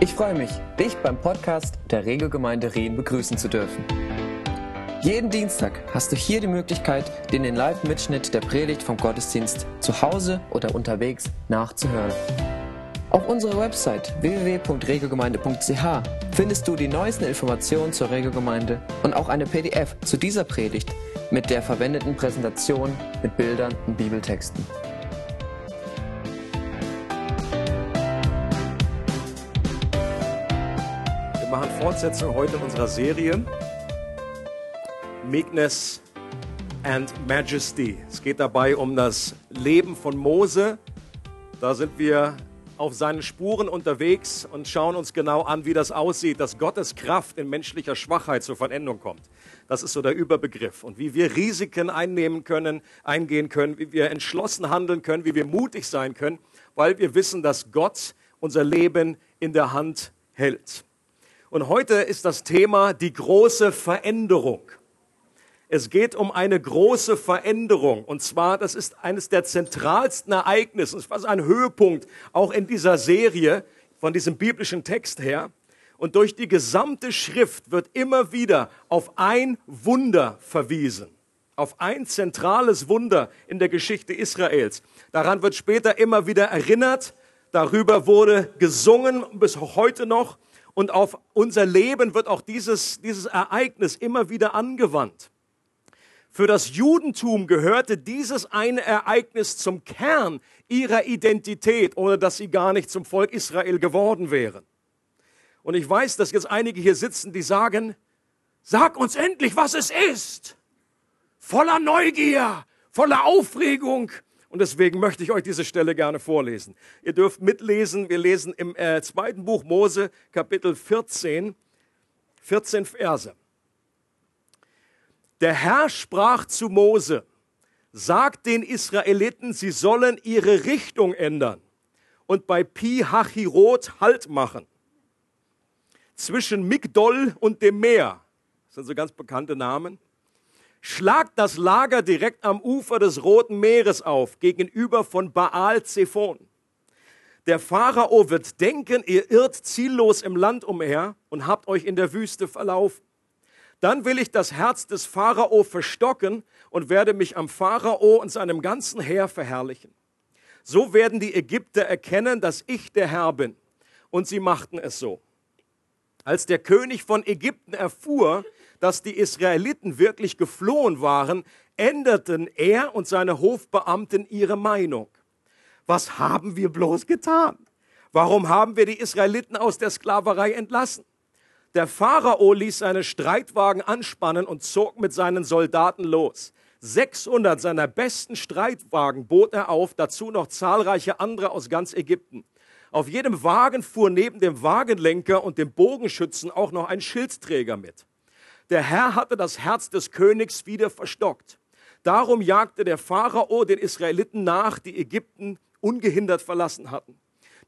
Ich freue mich, dich beim Podcast der Regelgemeinde Rien begrüßen zu dürfen. Jeden Dienstag hast du hier die Möglichkeit, den Live-Mitschnitt der Predigt vom Gottesdienst zu Hause oder unterwegs nachzuhören. Auf unserer Website www.regelgemeinde.ch findest du die neuesten Informationen zur Regelgemeinde und auch eine PDF zu dieser Predigt mit der verwendeten Präsentation mit Bildern und Bibeltexten. Machen Fortsetzung heute unserer Serie Meekness and Majesty. Es geht dabei um das Leben von Mose. Da sind wir auf seinen Spuren unterwegs und schauen uns genau an, wie das aussieht, dass Gottes Kraft in menschlicher Schwachheit zur Veränderung kommt. Das ist so der Überbegriff. Und wie wir Risiken einnehmen können, eingehen können, wie wir entschlossen handeln können, wie wir mutig sein können, weil wir wissen, dass Gott unser Leben in der Hand hält. Und heute ist das Thema die große Veränderung. Es geht um eine große Veränderung. Und zwar, das ist eines der zentralsten Ereignisse, es war ein Höhepunkt auch in dieser Serie von diesem biblischen Text her. Und durch die gesamte Schrift wird immer wieder auf ein Wunder verwiesen. Auf ein zentrales Wunder in der Geschichte Israels. Daran wird später immer wieder erinnert. Darüber wurde gesungen bis heute noch. Und auf unser Leben wird auch dieses, dieses Ereignis immer wieder angewandt. Für das Judentum gehörte dieses eine Ereignis zum Kern ihrer Identität, ohne dass sie gar nicht zum Volk Israel geworden wären. Und ich weiß, dass jetzt einige hier sitzen, die sagen, sag uns endlich, was es ist. Voller Neugier, voller Aufregung. Und deswegen möchte ich euch diese Stelle gerne vorlesen. Ihr dürft mitlesen. Wir lesen im äh, zweiten Buch Mose, Kapitel 14, 14 Verse. Der Herr sprach zu Mose, sagt den Israeliten, sie sollen ihre Richtung ändern und bei Pi Hachirot Halt machen. Zwischen Migdol und dem Meer, das sind so ganz bekannte Namen, schlagt das Lager direkt am Ufer des Roten Meeres auf, gegenüber von Baal Zephon. Der Pharao wird denken, ihr irrt ziellos im Land umher und habt euch in der Wüste verlaufen. Dann will ich das Herz des Pharao verstocken und werde mich am Pharao und seinem ganzen Heer verherrlichen. So werden die Ägypter erkennen, dass ich der Herr bin. Und sie machten es so. Als der König von Ägypten erfuhr, dass die Israeliten wirklich geflohen waren, änderten er und seine Hofbeamten ihre Meinung. Was haben wir bloß getan? Warum haben wir die Israeliten aus der Sklaverei entlassen? Der Pharao ließ seine Streitwagen anspannen und zog mit seinen Soldaten los. 600 seiner besten Streitwagen bot er auf, dazu noch zahlreiche andere aus ganz Ägypten. Auf jedem Wagen fuhr neben dem Wagenlenker und dem Bogenschützen auch noch ein Schildträger mit. Der Herr hatte das Herz des Königs wieder verstockt. Darum jagte der Pharao den Israeliten nach, die Ägypten ungehindert verlassen hatten.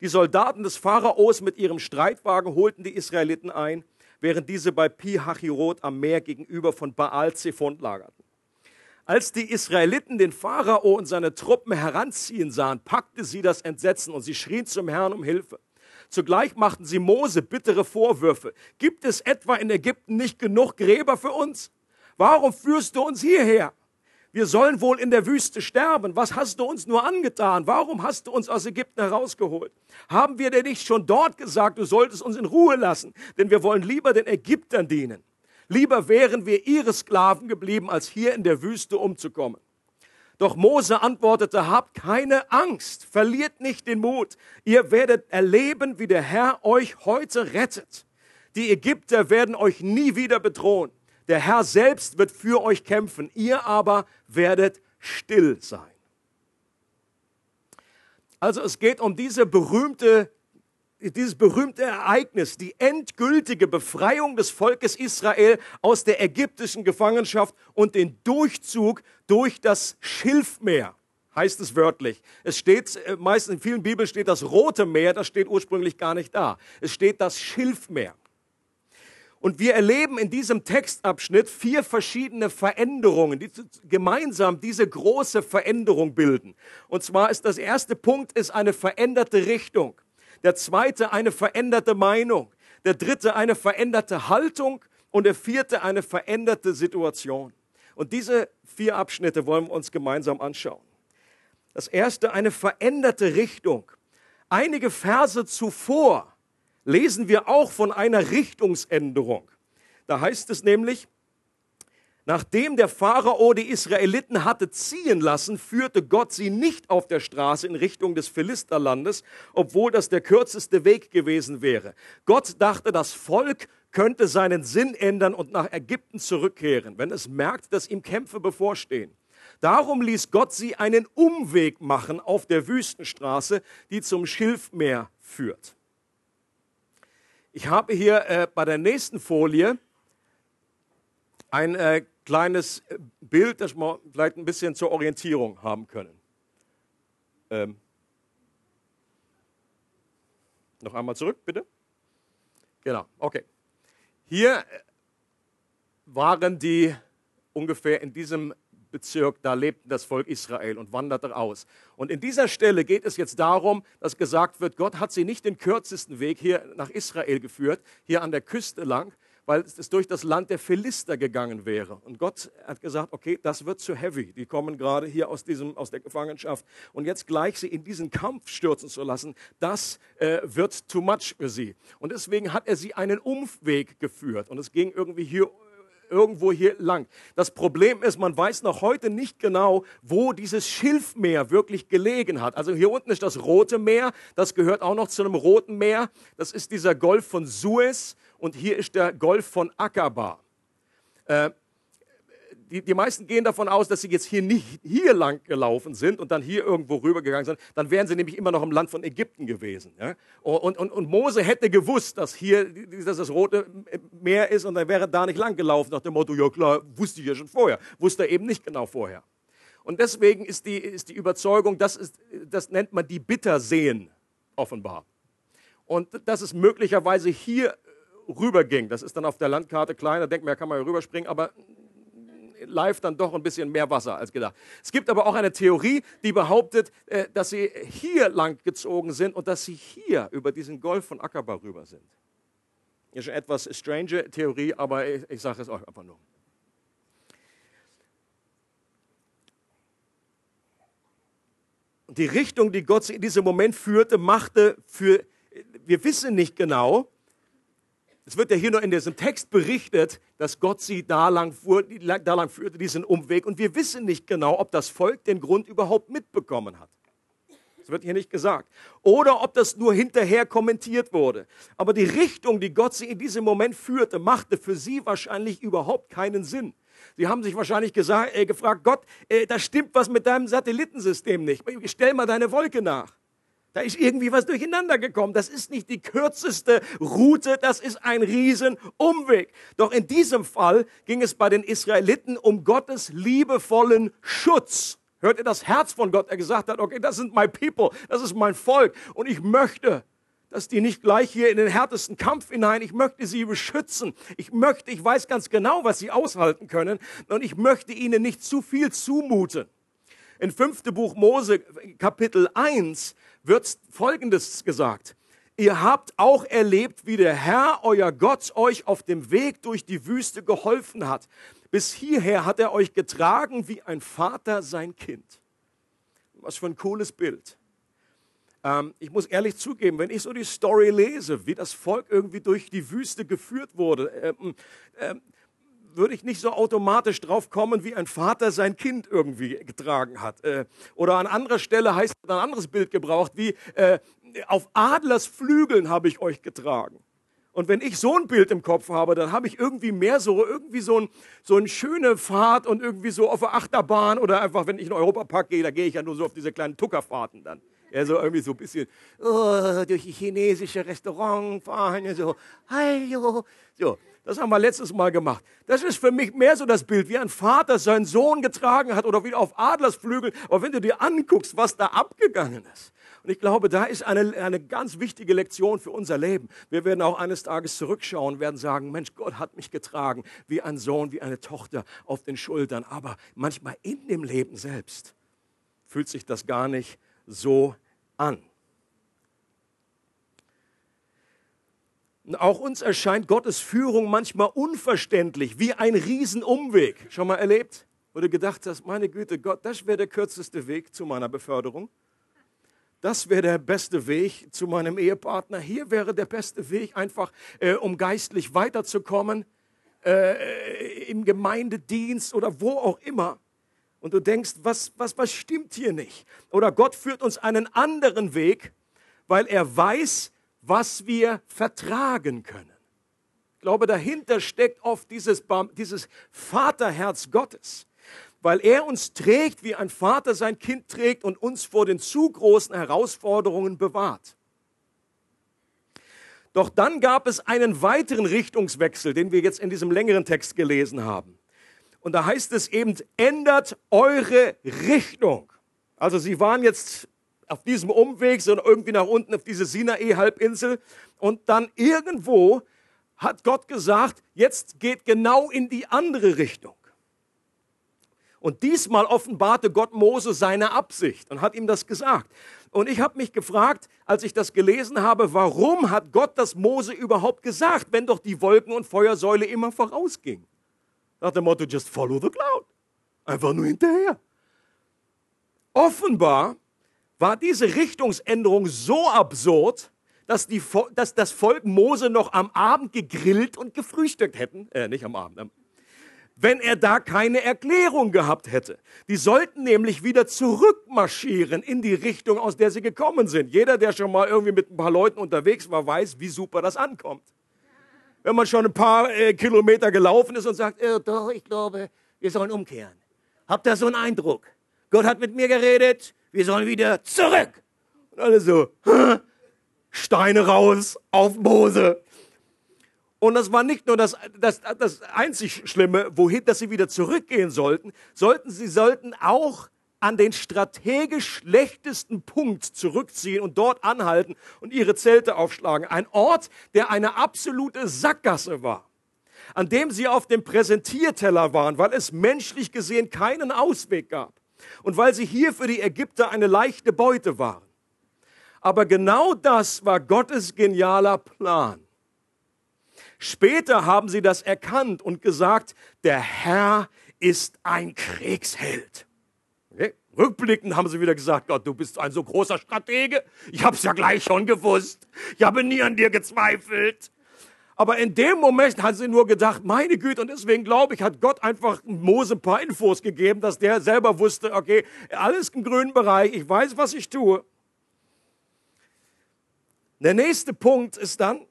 Die Soldaten des Pharaos mit ihrem Streitwagen holten die Israeliten ein, während diese bei Pi Hachirot am Meer gegenüber von Baal Zephon lagerten. Als die Israeliten den Pharao und seine Truppen heranziehen sahen, packte sie das Entsetzen und sie schrien zum Herrn um Hilfe. Zugleich machten sie Mose bittere Vorwürfe. Gibt es etwa in Ägypten nicht genug Gräber für uns? Warum führst du uns hierher? Wir sollen wohl in der Wüste sterben. Was hast du uns nur angetan? Warum hast du uns aus Ägypten herausgeholt? Haben wir dir nicht schon dort gesagt, du solltest uns in Ruhe lassen? Denn wir wollen lieber den Ägyptern dienen. Lieber wären wir ihre Sklaven geblieben, als hier in der Wüste umzukommen. Doch Mose antwortete, habt keine Angst, verliert nicht den Mut. Ihr werdet erleben, wie der Herr euch heute rettet. Die Ägypter werden euch nie wieder bedrohen. Der Herr selbst wird für euch kämpfen, ihr aber werdet still sein. Also es geht um diese berühmte, dieses berühmte Ereignis, die endgültige Befreiung des Volkes Israel aus der ägyptischen Gefangenschaft und den Durchzug durch das Schilfmeer heißt es wörtlich. Es steht, äh, meistens in vielen Bibeln steht das Rote Meer, das steht ursprünglich gar nicht da. Es steht das Schilfmeer. Und wir erleben in diesem Textabschnitt vier verschiedene Veränderungen, die gemeinsam diese große Veränderung bilden. Und zwar ist das erste Punkt ist eine veränderte Richtung. Der zweite eine veränderte Meinung. Der dritte eine veränderte Haltung. Und der vierte eine veränderte Situation. Und diese vier Abschnitte wollen wir uns gemeinsam anschauen. Das erste eine veränderte Richtung. Einige Verse zuvor lesen wir auch von einer Richtungsänderung. Da heißt es nämlich, Nachdem der Pharao die Israeliten hatte ziehen lassen, führte Gott sie nicht auf der Straße in Richtung des Philisterlandes, obwohl das der kürzeste Weg gewesen wäre. Gott dachte, das Volk könnte seinen Sinn ändern und nach Ägypten zurückkehren, wenn es merkt, dass ihm Kämpfe bevorstehen. Darum ließ Gott sie einen Umweg machen auf der Wüstenstraße, die zum Schilfmeer führt. Ich habe hier äh, bei der nächsten Folie ein äh, kleines äh, Bild, das wir vielleicht ein bisschen zur Orientierung haben können. Ähm. Noch einmal zurück, bitte. Genau, okay. Hier äh, waren die ungefähr in diesem Bezirk, da lebte das Volk Israel und wanderte aus. Und in dieser Stelle geht es jetzt darum, dass gesagt wird, Gott hat sie nicht den kürzesten Weg hier nach Israel geführt, hier an der Küste lang, weil es durch das Land der Philister gegangen wäre. Und Gott hat gesagt, okay, das wird zu heavy. Die kommen gerade hier aus, diesem, aus der Gefangenschaft. Und jetzt gleich sie in diesen Kampf stürzen zu lassen, das äh, wird too much für sie. Und deswegen hat er sie einen Umweg geführt. Und es ging irgendwie hier irgendwo hier lang. Das Problem ist, man weiß noch heute nicht genau, wo dieses Schilfmeer wirklich gelegen hat. Also hier unten ist das Rote Meer, das gehört auch noch zu einem Roten Meer. Das ist dieser Golf von Suez und hier ist der Golf von Aqaba. Äh, die, die meisten gehen davon aus, dass sie jetzt hier nicht hier lang gelaufen sind und dann hier irgendwo rübergegangen sind. Dann wären sie nämlich immer noch im Land von Ägypten gewesen. Ja? Und, und, und Mose hätte gewusst, dass hier dass das Rote Meer ist und er wäre da nicht lang gelaufen nach dem Motto, ja klar, wusste ich ja schon vorher. Wusste er eben nicht genau vorher. Und deswegen ist die, ist die Überzeugung, das, ist, das nennt man die Bitterseen offenbar. Und dass es möglicherweise hier rüberging. Das ist dann auf der Landkarte kleiner, denkt man, ja, kann man ja rüberspringen, aber live dann doch ein bisschen mehr Wasser als gedacht. Es gibt aber auch eine Theorie, die behauptet, äh, dass sie hier lang gezogen sind und dass sie hier über diesen Golf von Aqaba rüber sind. Ist schon etwas strange Theorie, aber ich, ich sage es euch einfach nur. Die Richtung, die Gott in diesem Moment führte, machte für, wir wissen nicht genau, es wird ja hier nur in diesem Text berichtet, dass Gott sie da lang, fuhr, da lang führte, diesen Umweg. Und wir wissen nicht genau, ob das Volk den Grund überhaupt mitbekommen hat. Das wird hier nicht gesagt. Oder ob das nur hinterher kommentiert wurde. Aber die Richtung, die Gott sie in diesem Moment führte, machte für sie wahrscheinlich überhaupt keinen Sinn. Sie haben sich wahrscheinlich gesagt, äh, gefragt, Gott, äh, da stimmt was mit deinem Satellitensystem nicht. Stell mal deine Wolke nach. Da ist irgendwie was durcheinander gekommen. Das ist nicht die kürzeste Route, das ist ein Riesenumweg. Doch in diesem Fall ging es bei den Israeliten um Gottes liebevollen Schutz. Hört ihr das Herz von Gott, Er gesagt hat, okay, das sind my people, das ist mein Volk und ich möchte, dass die nicht gleich hier in den härtesten Kampf hinein, ich möchte sie beschützen. Ich möchte, ich weiß ganz genau, was sie aushalten können und ich möchte ihnen nicht zu viel zumuten. In 5. Buch Mose, Kapitel 1, wird Folgendes gesagt. Ihr habt auch erlebt, wie der Herr, euer Gott, euch auf dem Weg durch die Wüste geholfen hat. Bis hierher hat er euch getragen wie ein Vater sein Kind. Was für ein cooles Bild. Ähm, ich muss ehrlich zugeben, wenn ich so die Story lese, wie das Volk irgendwie durch die Wüste geführt wurde, ähm, ähm, würde ich nicht so automatisch drauf kommen, wie ein Vater sein Kind irgendwie getragen hat. Äh, oder an anderer Stelle heißt ein anderes Bild gebraucht, wie äh, auf Adlers Flügeln habe ich euch getragen. Und wenn ich so ein Bild im Kopf habe, dann habe ich irgendwie mehr so, irgendwie so, ein, so eine schöne Fahrt und irgendwie so auf der Achterbahn oder einfach, wenn ich in den Europapark gehe, da gehe ich ja nur so auf diese kleinen Tuckerfahrten dann. Ja, so irgendwie so ein bisschen oh, durch die chinesische Restaurant fahren, so, hallo, so. Das haben wir letztes Mal gemacht. Das ist für mich mehr so das Bild, wie ein Vater seinen Sohn getragen hat oder wie auf Adlersflügel. Aber wenn du dir anguckst, was da abgegangen ist. Und ich glaube, da ist eine, eine ganz wichtige Lektion für unser Leben. Wir werden auch eines Tages zurückschauen werden sagen, Mensch, Gott hat mich getragen, wie ein Sohn, wie eine Tochter auf den Schultern. Aber manchmal in dem Leben selbst fühlt sich das gar nicht so an. Auch uns erscheint Gottes Führung manchmal unverständlich, wie ein Riesenumweg. Schon mal erlebt? Du gedacht hast, meine Güte, Gott, das wäre der kürzeste Weg zu meiner Beförderung. Das wäre der beste Weg zu meinem Ehepartner. Hier wäre der beste Weg, einfach äh, um geistlich weiterzukommen, äh, im Gemeindedienst oder wo auch immer. Und du denkst, was, was, was stimmt hier nicht? Oder Gott führt uns einen anderen Weg, weil er weiß, was wir vertragen können. Ich glaube, dahinter steckt oft dieses, dieses Vaterherz Gottes, weil er uns trägt, wie ein Vater sein Kind trägt und uns vor den zu großen Herausforderungen bewahrt. Doch dann gab es einen weiteren Richtungswechsel, den wir jetzt in diesem längeren Text gelesen haben. Und da heißt es eben, ändert eure Richtung. Also sie waren jetzt auf diesem Umweg, so irgendwie nach unten auf diese Sinai-Halbinsel. Und dann irgendwo hat Gott gesagt, jetzt geht genau in die andere Richtung. Und diesmal offenbarte Gott Mose seine Absicht und hat ihm das gesagt. Und ich habe mich gefragt, als ich das gelesen habe, warum hat Gott das Mose überhaupt gesagt, wenn doch die Wolken- und Feuersäule immer vorausging? Nach dem Motto, just follow the cloud. Einfach nur hinterher. Offenbar war diese Richtungsänderung so absurd, dass, die, dass das Volk Mose noch am Abend gegrillt und gefrühstückt hätten, äh, nicht am Abend, wenn er da keine Erklärung gehabt hätte. Die sollten nämlich wieder zurückmarschieren in die Richtung, aus der sie gekommen sind. Jeder, der schon mal irgendwie mit ein paar Leuten unterwegs war, weiß, wie super das ankommt. Wenn man schon ein paar äh, Kilometer gelaufen ist und sagt, äh, doch, ich glaube, wir sollen umkehren. Habt ihr so einen Eindruck? Gott hat mit mir geredet, wir sollen wieder zurück. Und alle so, Steine raus auf Mose. Und das war nicht nur das, das, das einzig Schlimme, wohin, dass sie wieder zurückgehen sollten, sollten sie sollten auch an den strategisch schlechtesten Punkt zurückziehen und dort anhalten und ihre Zelte aufschlagen. Ein Ort, der eine absolute Sackgasse war, an dem sie auf dem Präsentierteller waren, weil es menschlich gesehen keinen Ausweg gab und weil sie hier für die Ägypter eine leichte Beute waren. Aber genau das war Gottes genialer Plan. Später haben sie das erkannt und gesagt, der Herr ist ein Kriegsheld. Okay? Rückblickend haben sie wieder gesagt, Gott, du bist ein so großer Stratege. Ich habe es ja gleich schon gewusst. Ich habe nie an dir gezweifelt. Aber in dem Moment hat sie nur gedacht, meine Güte, und deswegen glaube ich, hat Gott einfach Mose ein paar Infos gegeben, dass der selber wusste, okay, alles im grünen Bereich, ich weiß, was ich tue. Der nächste Punkt ist dann,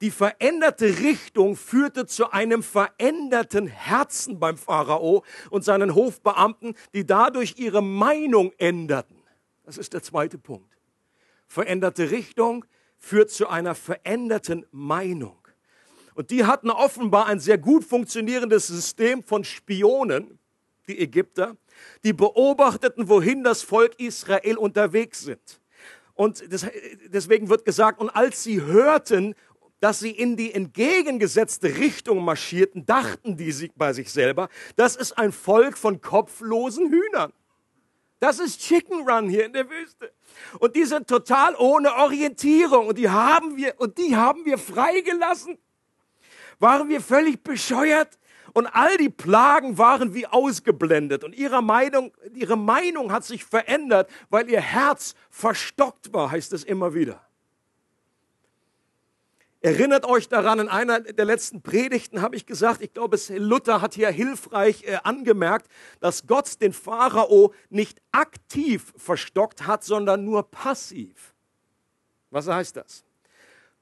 die veränderte Richtung führte zu einem veränderten Herzen beim Pharao und seinen Hofbeamten, die dadurch ihre Meinung änderten. Das ist der zweite Punkt. Veränderte Richtung führt zu einer veränderten Meinung. Und die hatten offenbar ein sehr gut funktionierendes System von Spionen, die Ägypter, die beobachteten, wohin das Volk Israel unterwegs sind. Und deswegen wird gesagt, und als sie hörten, dass sie in die entgegengesetzte Richtung marschierten, dachten die bei sich selber, das ist ein Volk von kopflosen Hühnern. Das ist Chicken Run hier in der Wüste. Und die sind total ohne Orientierung und die haben wir, und die haben wir freigelassen. Waren wir völlig bescheuert? Und all die Plagen waren wie ausgeblendet. Und ihre Meinung, ihre Meinung hat sich verändert, weil ihr Herz verstockt war, heißt es immer wieder. Erinnert euch daran, in einer der letzten Predigten habe ich gesagt, ich glaube, Luther hat hier hilfreich äh, angemerkt, dass Gott den Pharao nicht aktiv verstockt hat, sondern nur passiv. Was heißt das?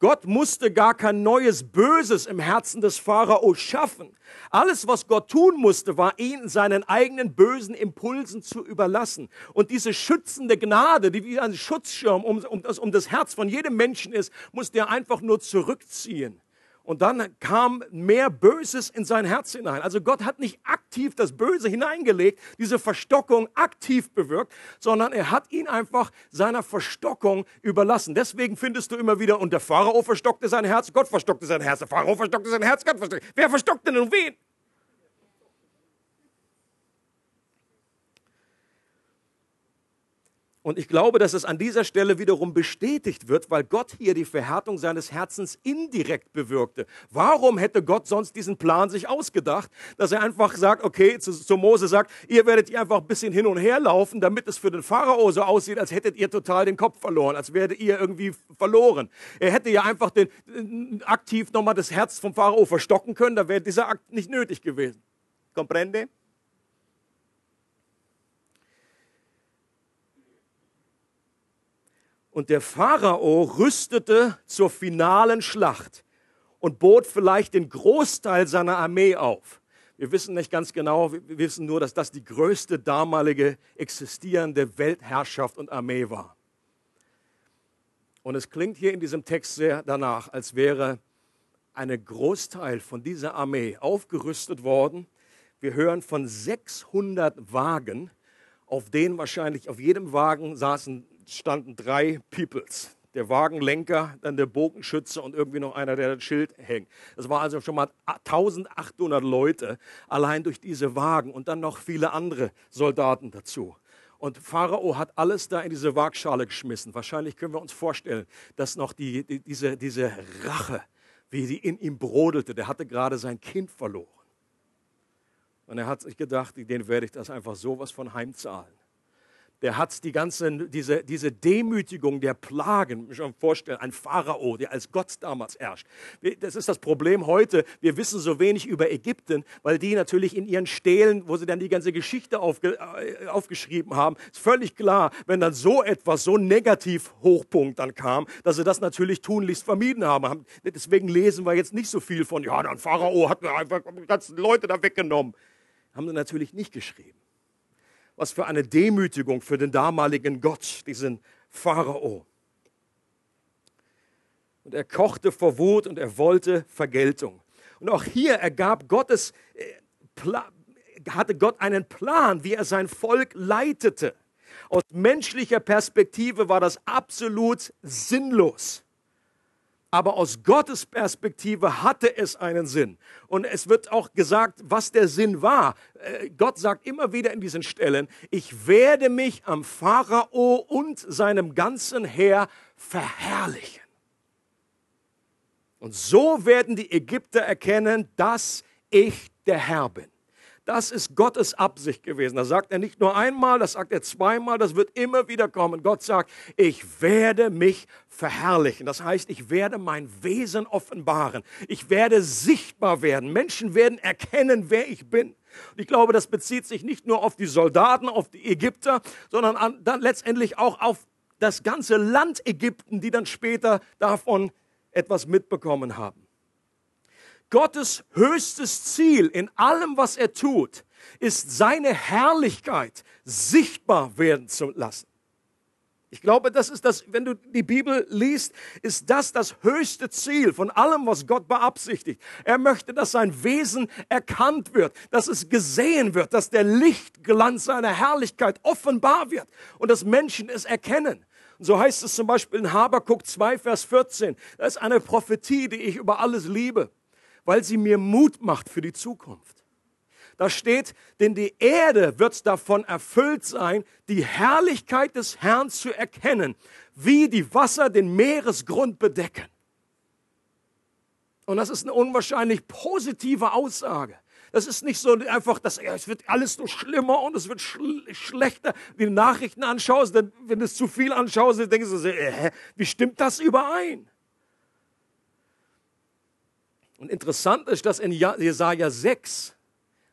Gott musste gar kein neues Böses im Herzen des Pharao schaffen. Alles, was Gott tun musste, war ihn seinen eigenen bösen Impulsen zu überlassen. Und diese schützende Gnade, die wie ein Schutzschirm um, um, das, um das Herz von jedem Menschen ist, musste er einfach nur zurückziehen. Und dann kam mehr Böses in sein Herz hinein. Also Gott hat nicht aktiv das Böse hineingelegt, diese Verstockung aktiv bewirkt, sondern er hat ihn einfach seiner Verstockung überlassen. Deswegen findest du immer wieder, und der Pharao verstockte sein Herz, Gott verstockte sein Herz, der Pharao verstockte sein Herz, Gott verstockte. Wer verstockt denn nun wen? Und ich glaube, dass es an dieser Stelle wiederum bestätigt wird, weil Gott hier die Verhärtung seines Herzens indirekt bewirkte. Warum hätte Gott sonst diesen Plan sich ausgedacht, dass er einfach sagt, okay, zu, zu Mose sagt, ihr werdet hier einfach ein bisschen hin und her laufen, damit es für den Pharao so aussieht, als hättet ihr total den Kopf verloren, als werdet ihr irgendwie verloren. Er hätte ja einfach den, aktiv nochmal das Herz vom Pharao verstocken können, da wäre dieser Akt nicht nötig gewesen. Comprende? Und der Pharao rüstete zur finalen Schlacht und bot vielleicht den Großteil seiner Armee auf. Wir wissen nicht ganz genau, wir wissen nur, dass das die größte damalige existierende Weltherrschaft und Armee war. Und es klingt hier in diesem Text sehr danach, als wäre ein Großteil von dieser Armee aufgerüstet worden. Wir hören von 600 Wagen, auf denen wahrscheinlich auf jedem Wagen saßen standen drei Peoples. Der Wagenlenker, dann der Bogenschütze und irgendwie noch einer, der das Schild hängt. Das war also schon mal 1800 Leute allein durch diese Wagen und dann noch viele andere Soldaten dazu. Und Pharao hat alles da in diese Waagschale geschmissen. Wahrscheinlich können wir uns vorstellen, dass noch die, die, diese, diese Rache, wie sie in ihm brodelte, der hatte gerade sein Kind verloren. Und er hat sich gedacht, den werde ich das einfach sowas von heimzahlen der hat die ganze, diese, diese Demütigung der Plagen, muss ich mir vorstellen, ein Pharao, der als Gott damals herrscht. Das ist das Problem heute. Wir wissen so wenig über Ägypten, weil die natürlich in ihren Stelen, wo sie dann die ganze Geschichte aufge, äh, aufgeschrieben haben, ist völlig klar, wenn dann so etwas, so ein Negativ-Hochpunkt dann kam, dass sie das natürlich tunlichst vermieden haben. Deswegen lesen wir jetzt nicht so viel von, ja, dann Pharao hat mir einfach die ganzen Leute da weggenommen. Haben sie natürlich nicht geschrieben. Was für eine Demütigung für den damaligen Gott, diesen Pharao. Und er kochte vor Wut und er wollte Vergeltung. Und auch hier ergab Gottes, äh, hatte Gott einen Plan, wie er sein Volk leitete. Aus menschlicher Perspektive war das absolut sinnlos. Aber aus Gottes Perspektive hatte es einen Sinn. Und es wird auch gesagt, was der Sinn war. Äh, Gott sagt immer wieder in diesen Stellen, ich werde mich am Pharao und seinem ganzen Heer verherrlichen. Und so werden die Ägypter erkennen, dass ich der Herr bin. Das ist Gottes Absicht gewesen. Das sagt er nicht nur einmal, das sagt er zweimal, das wird immer wieder kommen. Gott sagt, ich werde mich verherrlichen. Das heißt, ich werde mein Wesen offenbaren. Ich werde sichtbar werden. Menschen werden erkennen, wer ich bin. Und ich glaube, das bezieht sich nicht nur auf die Soldaten, auf die Ägypter, sondern an, dann letztendlich auch auf das ganze Land Ägypten, die dann später davon etwas mitbekommen haben. Gottes höchstes Ziel in allem, was er tut, ist seine Herrlichkeit sichtbar werden zu lassen. Ich glaube, das ist das, wenn du die Bibel liest, ist das das höchste Ziel von allem, was Gott beabsichtigt. Er möchte, dass sein Wesen erkannt wird, dass es gesehen wird, dass der Lichtglanz seiner Herrlichkeit offenbar wird und dass Menschen es erkennen. Und so heißt es zum Beispiel in Habakuk 2, Vers 14. Das ist eine Prophetie, die ich über alles liebe weil sie mir Mut macht für die Zukunft. Da steht, denn die Erde wird davon erfüllt sein, die Herrlichkeit des Herrn zu erkennen, wie die Wasser den Meeresgrund bedecken. Und das ist eine unwahrscheinlich positive Aussage. Das ist nicht so einfach, dass es wird alles nur schlimmer und es wird schl schlechter. Wenn du Nachrichten anschaust, dann, wenn du es zu viel anschaust, dann denkst du, äh, wie stimmt das überein? Und interessant ist, dass in Jesaja 6,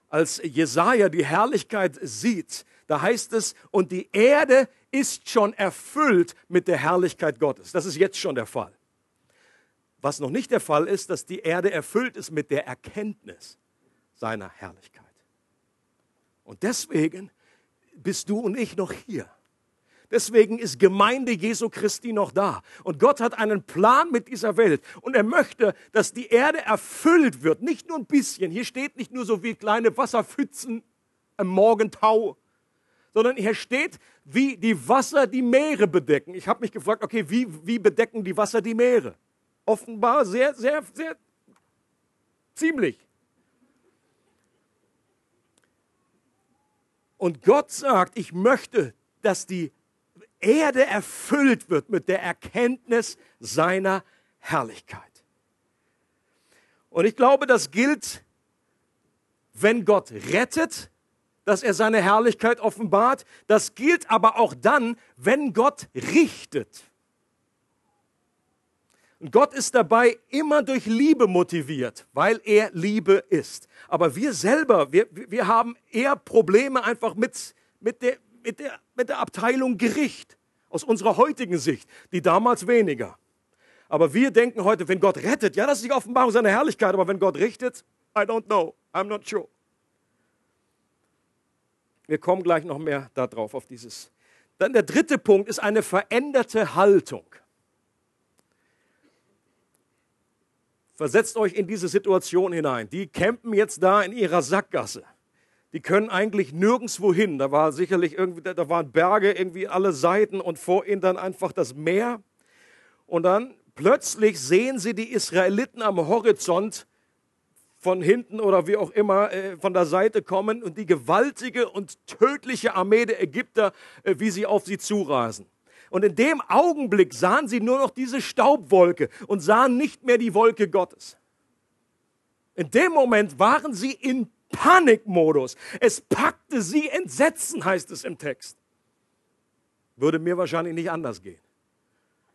als Jesaja die Herrlichkeit sieht, da heißt es, und die Erde ist schon erfüllt mit der Herrlichkeit Gottes. Das ist jetzt schon der Fall. Was noch nicht der Fall ist, dass die Erde erfüllt ist mit der Erkenntnis seiner Herrlichkeit. Und deswegen bist du und ich noch hier. Deswegen ist Gemeinde Jesu Christi noch da. Und Gott hat einen Plan mit dieser Welt. Und er möchte, dass die Erde erfüllt wird. Nicht nur ein bisschen. Hier steht nicht nur so wie kleine Wasserpfützen im Morgentau, sondern hier steht, wie die Wasser die Meere bedecken. Ich habe mich gefragt, okay, wie, wie bedecken die Wasser die Meere? Offenbar sehr, sehr, sehr ziemlich. Und Gott sagt, ich möchte, dass die Erde erfüllt wird mit der Erkenntnis seiner Herrlichkeit. Und ich glaube, das gilt, wenn Gott rettet, dass er seine Herrlichkeit offenbart. Das gilt aber auch dann, wenn Gott richtet. Und Gott ist dabei immer durch Liebe motiviert, weil er Liebe ist. Aber wir selber, wir, wir haben eher Probleme einfach mit, mit, der, mit, der, mit der Abteilung Gericht aus unserer heutigen Sicht, die damals weniger. Aber wir denken heute, wenn Gott rettet, ja, das ist die Offenbarung seiner Herrlichkeit, aber wenn Gott richtet, I don't know, I'm not sure. Wir kommen gleich noch mehr darauf, auf dieses. Dann der dritte Punkt ist eine veränderte Haltung. Versetzt euch in diese Situation hinein. Die campen jetzt da in ihrer Sackgasse. Die können eigentlich nirgendwo hin. Da war sicherlich irgendwie, da waren Berge irgendwie alle Seiten und vor ihnen dann einfach das Meer. Und dann plötzlich sehen sie die Israeliten am Horizont von hinten oder wie auch immer äh, von der Seite kommen und die gewaltige und tödliche Armee der Ägypter, äh, wie sie auf sie zurasen. Und in dem Augenblick sahen sie nur noch diese Staubwolke und sahen nicht mehr die Wolke Gottes. In dem Moment waren sie in Panikmodus. Es packte sie Entsetzen, heißt es im Text. Würde mir wahrscheinlich nicht anders gehen.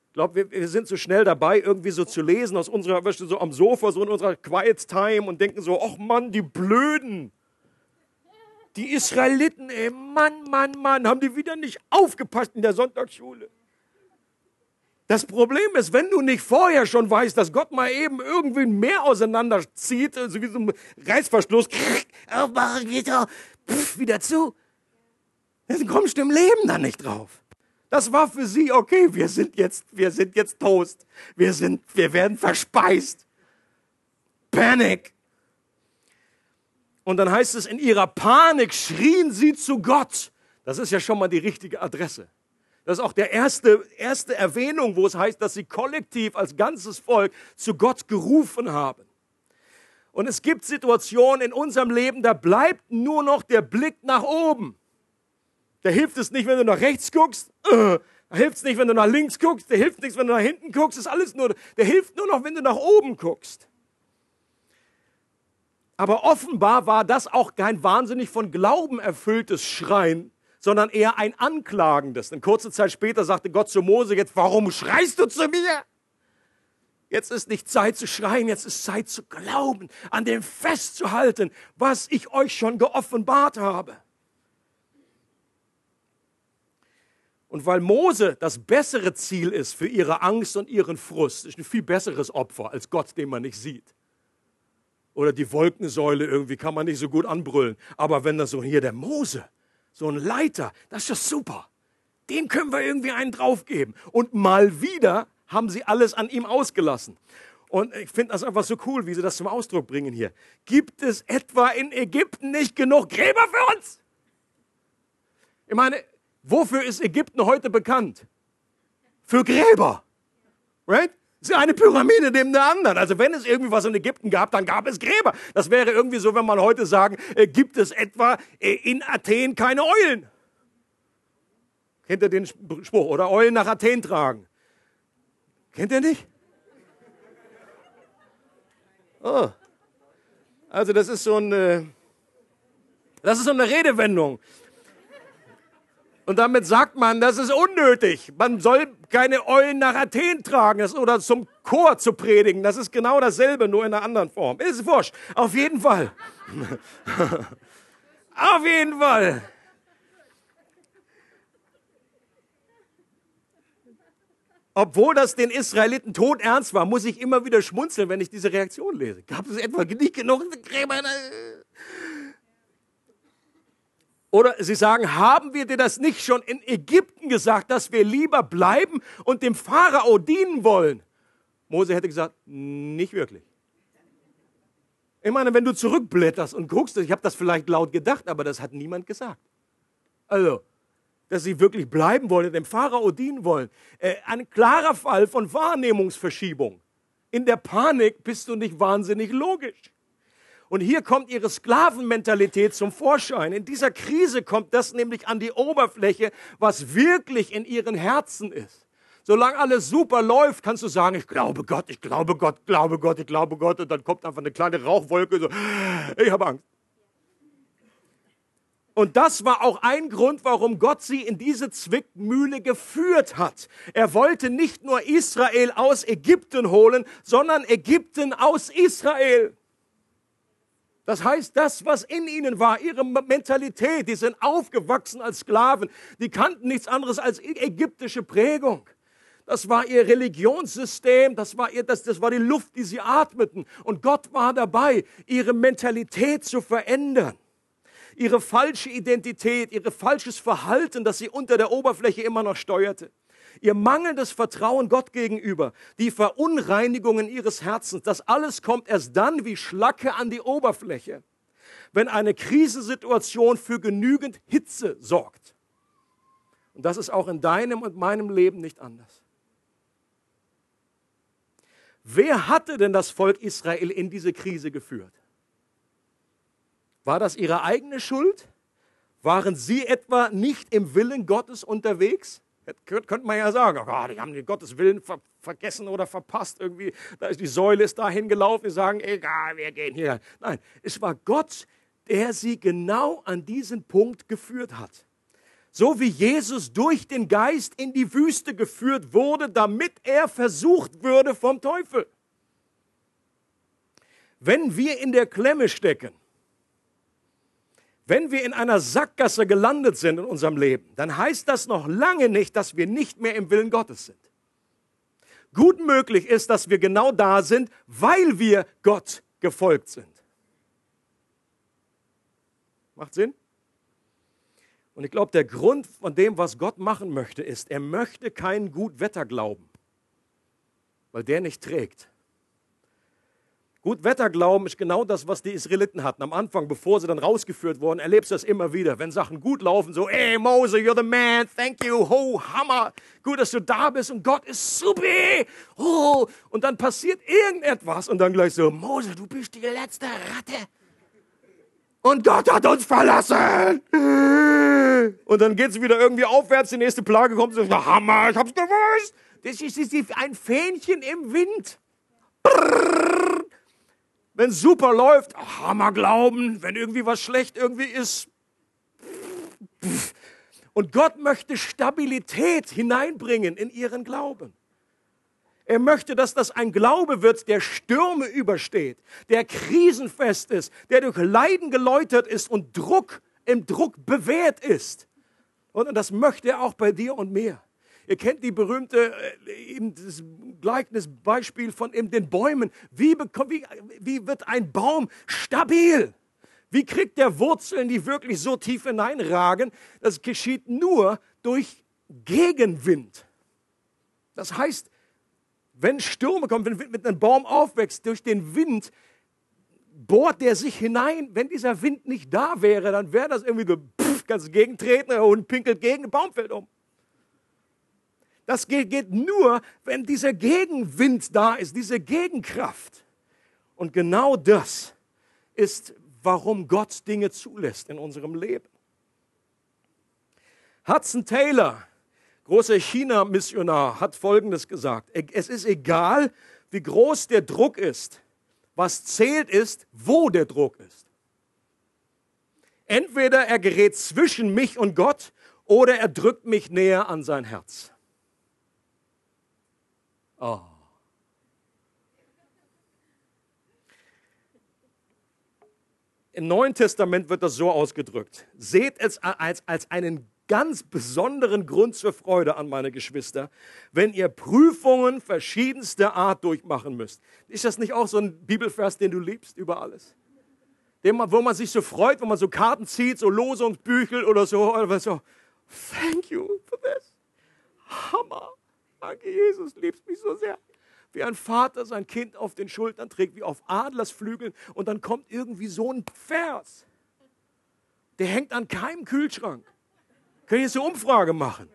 Ich glaube, wir, wir, sind so schnell dabei, irgendwie so zu lesen aus unserer, weißt du, so am Sofa, so in unserer Quiet Time und denken so, ach Mann, die Blöden. Die Israeliten, ey, Mann, Mann, Mann, haben die wieder nicht aufgepasst in der Sonntagsschule. Das Problem ist, wenn du nicht vorher schon weißt, dass Gott mal eben irgendwie ein Meer auseinanderzieht, so wie so ein Reißverschluss, aufmachen, Gitter, pff, wieder zu, dann kommst du im Leben da nicht drauf. Das war für sie okay. Wir sind jetzt, wir sind jetzt Toast. Wir sind, wir werden verspeist. Panic. Und dann heißt es, in ihrer Panik schrien sie zu Gott. Das ist ja schon mal die richtige Adresse. Das ist auch der erste, erste Erwähnung, wo es heißt, dass sie kollektiv als ganzes Volk zu Gott gerufen haben. Und es gibt Situationen in unserem Leben, da bleibt nur noch der Blick nach oben. Da hilft es nicht, wenn du nach rechts guckst. Äh, da hilft es nicht, wenn du nach links guckst. Da hilft nichts, wenn du nach hinten guckst. Das ist alles nur, der hilft nur noch, wenn du nach oben guckst. Aber offenbar war das auch kein wahnsinnig von Glauben erfülltes Schreien, sondern eher ein anklagendes. Denn kurze Zeit später sagte Gott zu Mose, jetzt warum schreist du zu mir? Jetzt ist nicht Zeit zu schreien, jetzt ist Zeit zu glauben, an dem festzuhalten, was ich euch schon geoffenbart habe. Und weil Mose das bessere Ziel ist für ihre Angst und ihren Frust, ist ein viel besseres Opfer als Gott, den man nicht sieht. Oder die Wolkensäule irgendwie kann man nicht so gut anbrüllen. Aber wenn das so hier der Mose, so ein Leiter, das ist ja super. Den können wir irgendwie einen draufgeben. Und mal wieder haben sie alles an ihm ausgelassen. Und ich finde das einfach so cool, wie sie das zum Ausdruck bringen hier. Gibt es etwa in Ägypten nicht genug Gräber für uns? Ich meine, wofür ist Ägypten heute bekannt? Für Gräber. Right? Eine Pyramide neben der anderen. Also wenn es irgendwie was in Ägypten gab, dann gab es Gräber. Das wäre irgendwie so, wenn man heute sagen, äh, gibt es etwa äh, in Athen keine Eulen? Kennt ihr den Spruch? Oder Eulen nach Athen tragen? Kennt ihr nicht? Oh. Also das ist so eine, das ist so eine Redewendung. Und damit sagt man, das ist unnötig. Man soll keine Eulen nach Athen tragen oder zum Chor zu predigen. Das ist genau dasselbe, nur in einer anderen Form. Ist wurscht. Auf jeden Fall. Auf jeden Fall. Obwohl das den Israeliten tot ernst war, muss ich immer wieder schmunzeln, wenn ich diese Reaktion lese. Gab es etwa nicht genug Gräber? Oder sie sagen, haben wir dir das nicht schon in Ägypten gesagt, dass wir lieber bleiben und dem Pharao dienen wollen? Mose hätte gesagt, nicht wirklich. Ich meine, wenn du zurückblätterst und guckst, ich habe das vielleicht laut gedacht, aber das hat niemand gesagt. Also, dass sie wirklich bleiben wollen, dem Pharao dienen wollen. Äh, ein klarer Fall von Wahrnehmungsverschiebung. In der Panik bist du nicht wahnsinnig logisch. Und hier kommt ihre Sklavenmentalität zum Vorschein. In dieser Krise kommt das nämlich an die Oberfläche, was wirklich in ihren Herzen ist. Solange alles super läuft, kannst du sagen, ich glaube Gott, ich glaube Gott, glaube Gott, ich glaube Gott. Und dann kommt einfach eine kleine Rauchwolke, so, ich habe Angst. Und das war auch ein Grund, warum Gott sie in diese Zwickmühle geführt hat. Er wollte nicht nur Israel aus Ägypten holen, sondern Ägypten aus Israel. Das heißt, das, was in ihnen war, ihre Mentalität, die sind aufgewachsen als Sklaven, die kannten nichts anderes als ägyptische Prägung. Das war ihr Religionssystem, das war, ihr, das, das war die Luft, die sie atmeten. Und Gott war dabei, ihre Mentalität zu verändern. Ihre falsche Identität, ihr falsches Verhalten, das sie unter der Oberfläche immer noch steuerte. Ihr mangelndes Vertrauen Gott gegenüber, die Verunreinigungen ihres Herzens, das alles kommt erst dann wie Schlacke an die Oberfläche, wenn eine Krisensituation für genügend Hitze sorgt. Und das ist auch in deinem und meinem Leben nicht anders. Wer hatte denn das Volk Israel in diese Krise geführt? War das ihre eigene Schuld? Waren sie etwa nicht im Willen Gottes unterwegs? Könnte man ja sagen, oh, die haben den Gottes Willen ver vergessen oder verpasst. Irgendwie, da ist die Säule ist dahin gelaufen. Die sagen, egal, wir gehen hier. Nein, es war Gott, der sie genau an diesen Punkt geführt hat. So wie Jesus durch den Geist in die Wüste geführt wurde, damit er versucht würde vom Teufel. Wenn wir in der Klemme stecken, wenn wir in einer Sackgasse gelandet sind in unserem Leben, dann heißt das noch lange nicht, dass wir nicht mehr im Willen Gottes sind. Gut möglich ist, dass wir genau da sind, weil wir Gott gefolgt sind. Macht Sinn? Und ich glaube, der Grund von dem, was Gott machen möchte, ist, er möchte keinen Gutwetterglauben, weil der nicht trägt. Gutwetterglauben ist genau das, was die Israeliten hatten. Am Anfang, bevor sie dann rausgeführt wurden, erlebst du das immer wieder. Wenn Sachen gut laufen, so, ey Mose, you're the man, thank you, ho, Hammer, gut, dass du da bist und Gott ist super, oh. Und dann passiert irgendetwas und dann gleich so, Mose, du bist die letzte Ratte. Und Gott hat uns verlassen. Und dann geht es wieder irgendwie aufwärts, die nächste Plage kommt, so, Hammer, ich hab's gewusst. Das ist, das ist ein Fähnchen im Wind. Brrr. Wenn super läuft, Hammer glauben. Wenn irgendwie was schlecht irgendwie ist. Und Gott möchte Stabilität hineinbringen in ihren Glauben. Er möchte, dass das ein Glaube wird, der Stürme übersteht, der krisenfest ist, der durch Leiden geläutert ist und Druck im Druck bewährt ist. Und das möchte er auch bei dir und mir. Ihr kennt die berühmte äh, eben das Gleichnisbeispiel von eben den Bäumen. Wie, wie, wie wird ein Baum stabil? Wie kriegt der Wurzeln, die wirklich so tief hineinragen? Das geschieht nur durch Gegenwind. Das heißt, wenn Stürme kommen, wenn mit einem Baum aufwächst, durch den Wind bohrt der sich hinein. Wenn dieser Wind nicht da wäre, dann wäre das irgendwie so, pff, kannst du gegentreten und pinkelt gegen, ein Baum fällt um. Das geht nur, wenn dieser Gegenwind da ist, diese Gegenkraft. Und genau das ist, warum Gott Dinge zulässt in unserem Leben. Hudson Taylor, großer China-Missionar, hat Folgendes gesagt. Es ist egal, wie groß der Druck ist. Was zählt ist, wo der Druck ist. Entweder er gerät zwischen mich und Gott oder er drückt mich näher an sein Herz. Oh. Im Neuen Testament wird das so ausgedrückt. Seht es als, als einen ganz besonderen Grund zur Freude an meine Geschwister, wenn ihr Prüfungen verschiedenster Art durchmachen müsst. Ist das nicht auch so ein Bibelvers, den du liebst über alles? Den wo man sich so freut, wo man so Karten zieht, so Losungsbüchel oder so, oder so. Thank you for this. Hammer. Danke, Jesus, liebst mich so sehr. Wie ein Vater sein Kind auf den Schultern trägt, wie auf Adlersflügeln, und dann kommt irgendwie so ein Vers. Der hängt an keinem Kühlschrank. Können ich jetzt eine Umfrage machen?